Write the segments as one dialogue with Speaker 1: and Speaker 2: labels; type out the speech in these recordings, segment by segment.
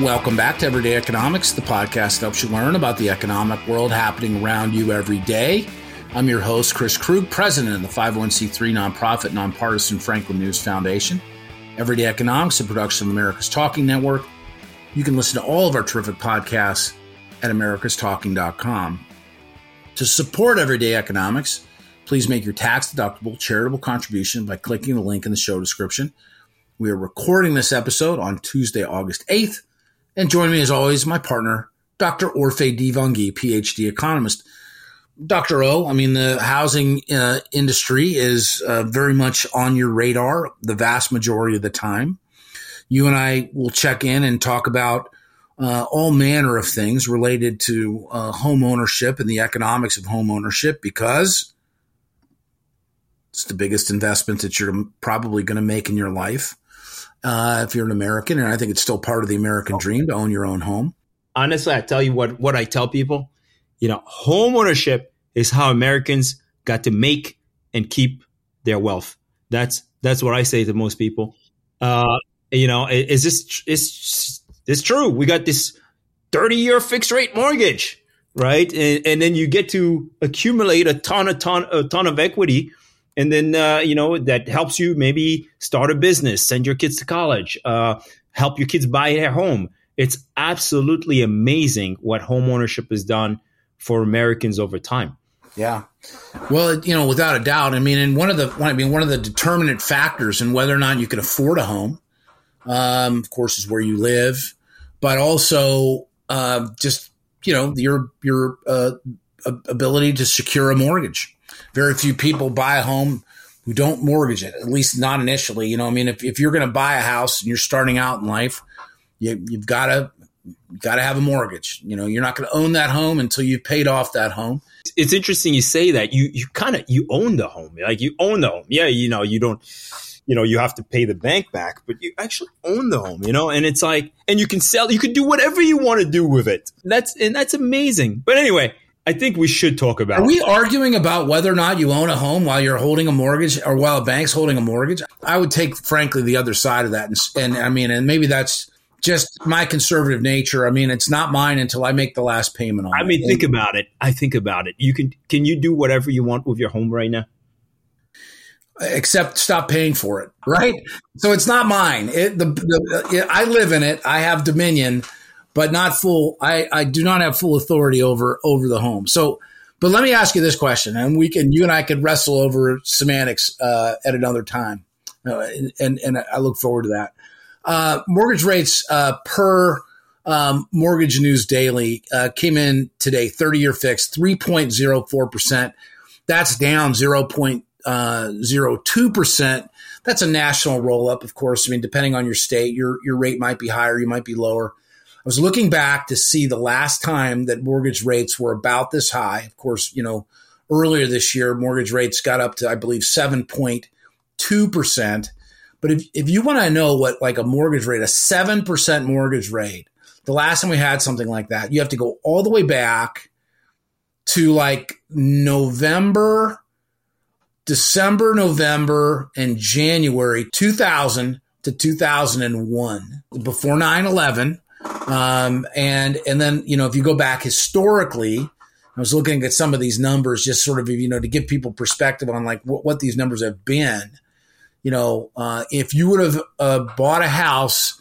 Speaker 1: Welcome back to Everyday Economics, the podcast that helps you learn about the economic world happening around you every day. I'm your host, Chris Krug, president of the 501c3 nonprofit nonpartisan Franklin News Foundation. Everyday Economics, a production of America's Talking Network. You can listen to all of our terrific podcasts at americastalking.com. To support Everyday Economics, please make your tax deductible charitable contribution by clicking the link in the show description. We are recording this episode on Tuesday, August 8th. And join me as always, my partner, Dr. Orphe Divounguy, PhD economist. Dr. O, I mean, the housing uh, industry is uh, very much on your radar the vast majority of the time. You and I will check in and talk about uh, all manner of things related to uh, home ownership and the economics of home ownership because it's the biggest investment that you're probably going to make in your life uh, if you're an American. And I think it's still part of the American dream to own your own home.
Speaker 2: Honestly, I tell you what, what I tell people you know, home ownership is how Americans got to make and keep their wealth. That's that's what I say to most people. Uh, you know, is this it's it's true? We got this thirty year fixed rate mortgage, right? And, and, then you get to accumulate a ton, a ton, a ton of equity, and then uh, you know that helps you maybe start a business, send your kids to college, uh, help your kids buy a home. It's absolutely amazing what home ownership has done for Americans over time.
Speaker 1: Yeah. Well, you know, without a doubt. I mean, and one of the, I mean, one of the determinant factors in whether or not you can afford a home, um, of course, is where you live, but also uh, just you know your your uh, ability to secure a mortgage. Very few people buy a home who don't mortgage it, at least not initially. You know, I mean, if, if you're going to buy a house and you're starting out in life, you, you've got to got to have a mortgage. You know, you're not going to own that home until you've paid off that home.
Speaker 2: It's interesting you say that. You you kind of you own the home. Like you own the home. Yeah, you know, you don't you know, you have to pay the bank back, but you actually own the home, you know? And it's like and you can sell you can do whatever you want to do with it. That's and that's amazing. But anyway, I think we should talk about.
Speaker 1: Are we arguing about whether or not you own a home while you're holding a mortgage, or while a bank's holding a mortgage? I would take, frankly, the other side of that, and, and I mean, and maybe that's just my conservative nature. I mean, it's not mine until I make the last payment on
Speaker 2: I
Speaker 1: it.
Speaker 2: I mean, think about it. I think about it. You can can you do whatever you want with your home right now?
Speaker 1: Except stop paying for it, right? So it's not mine. It, the, the, I live in it. I have dominion, but not full. I, I do not have full authority over over the home. So, but let me ask you this question, and we can you and I could wrestle over semantics uh, at another time, uh, and, and I look forward to that. Uh, mortgage rates uh, per um, Mortgage News Daily uh, came in today, 30 year fixed, 3.04%. That's down 0.02%. That's a national roll up, of course. I mean, depending on your state, your, your rate might be higher, you might be lower. I was looking back to see the last time that mortgage rates were about this high. Of course, you know, earlier this year, mortgage rates got up to, I believe, 7.2%. But if, if you want to know what like a mortgage rate, a 7% mortgage rate, the last time we had something like that, you have to go all the way back to like November, December, November, and January 2000 to 2001 before 9 11. Um, and, and then, you know, if you go back historically, I was looking at some of these numbers just sort of, you know, to give people perspective on like what, what these numbers have been you know, uh, if you would have uh, bought a house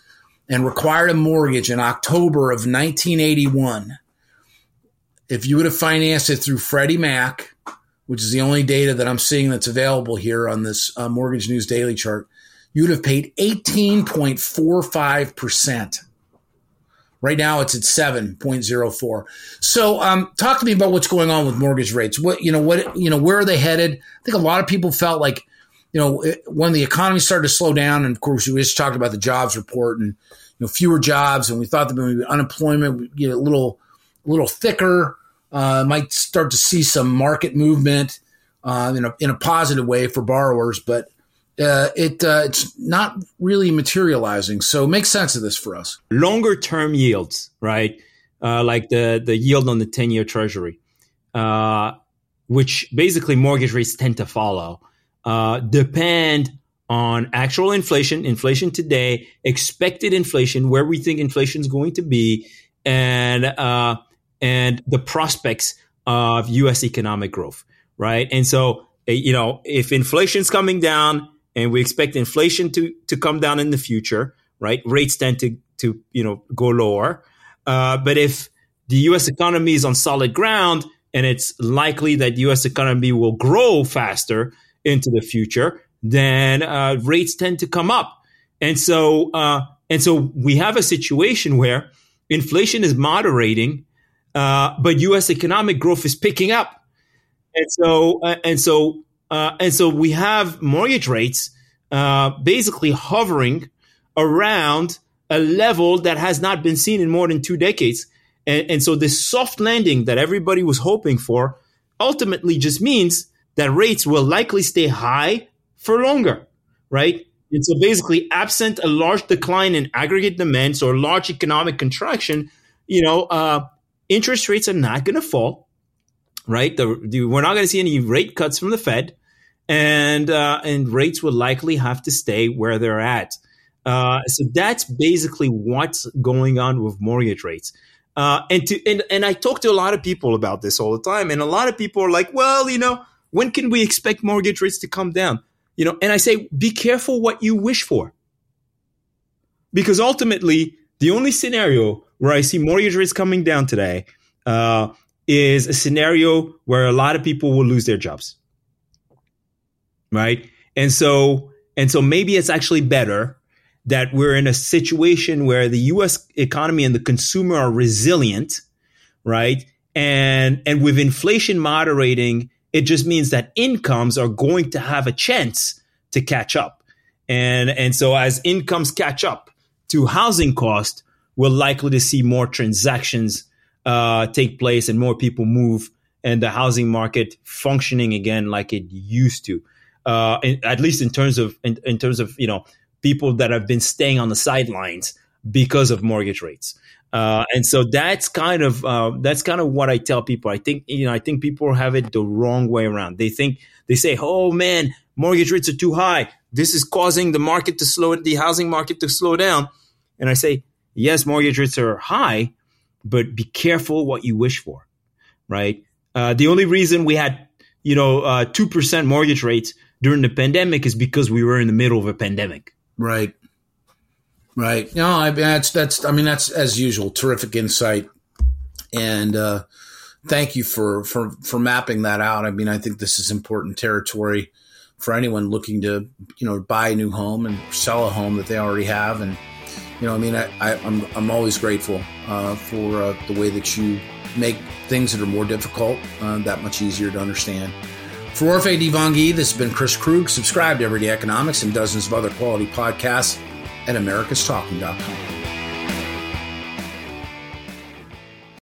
Speaker 1: and required a mortgage in October of 1981, if you would have financed it through Freddie Mac, which is the only data that I'm seeing that's available here on this uh, Mortgage News Daily chart, you would have paid 18.45%. Right now it's at 7.04. So um, talk to me about what's going on with mortgage rates. What you know what you know where are they headed? I think a lot of people felt like you know, when the economy started to slow down, and of course, we just talked about the jobs report and you know fewer jobs, and we thought that maybe unemployment would get a little, a little thicker. Uh, might start to see some market movement uh, in a in a positive way for borrowers, but uh, it uh, it's not really materializing. So make sense of this for us.
Speaker 2: Longer term yields, right? Uh, like the the yield on the ten year Treasury, uh, which basically mortgage rates tend to follow uh, depend on actual inflation, inflation today, expected inflation, where we think inflation is going to be, and uh, and the prospects of U.S. economic growth, right? And so, you know, if inflation's coming down, and we expect inflation to to come down in the future, right? Rates tend to to you know go lower, uh, but if the U.S. economy is on solid ground, and it's likely that U.S. economy will grow faster into the future, then uh, rates tend to come up, and so uh, and so we have a situation where inflation is moderating, uh, but U.S. economic growth is picking up, and so uh, and so uh, and so we have mortgage rates uh, basically hovering around a level that has not been seen in more than two decades. And, and so this soft landing that everybody was hoping for ultimately just means that rates will likely stay high for longer, right? And so basically, absent a large decline in aggregate demand or large economic contraction, you know, uh, interest rates are not going to fall, right? The, the, we're not going to see any rate cuts from the Fed and uh, and rates will likely have to stay where they're at. Uh, so that's basically what's going on with mortgage rates. Uh, and to and, and I talk to a lot of people about this all the time, and a lot of people are like, "Well, you know, when can we expect mortgage rates to come down?" You know, and I say, "Be careful what you wish for," because ultimately, the only scenario where I see mortgage rates coming down today uh, is a scenario where a lot of people will lose their jobs right? And so and so maybe it's actually better that we're in a situation where the US economy and the consumer are resilient, right? And and with inflation moderating, it just means that incomes are going to have a chance to catch up. And and so as incomes catch up to housing cost, we're likely to see more transactions uh, take place and more people move and the housing market functioning again like it used to uh, in, at least in terms of in, in terms of you know people that have been staying on the sidelines because of mortgage rates. Uh, and so that's kind of uh, that's kind of what I tell people. I think you know I think people have it the wrong way around. They think they say, "Oh man, mortgage rates are too high. This is causing the market to slow, the housing market to slow down." And I say, "Yes, mortgage rates are high, but be careful what you wish for." Right? Uh, the only reason we had you know uh, two percent mortgage rates during the pandemic is because we were in the middle of a pandemic.
Speaker 1: Right. Right. No, I that's that's I mean that's as usual terrific insight, and uh, thank you for for for mapping that out. I mean, I think this is important territory for anyone looking to you know buy a new home and sell a home that they already have, and you know, I mean, I, I am I'm, I'm always grateful uh, for uh, the way that you make things that are more difficult uh, that much easier to understand. For Orphe Divounguy, this has been Chris Krug. Subscribe to Everyday Economics and dozens of other quality podcasts at americastalking.com.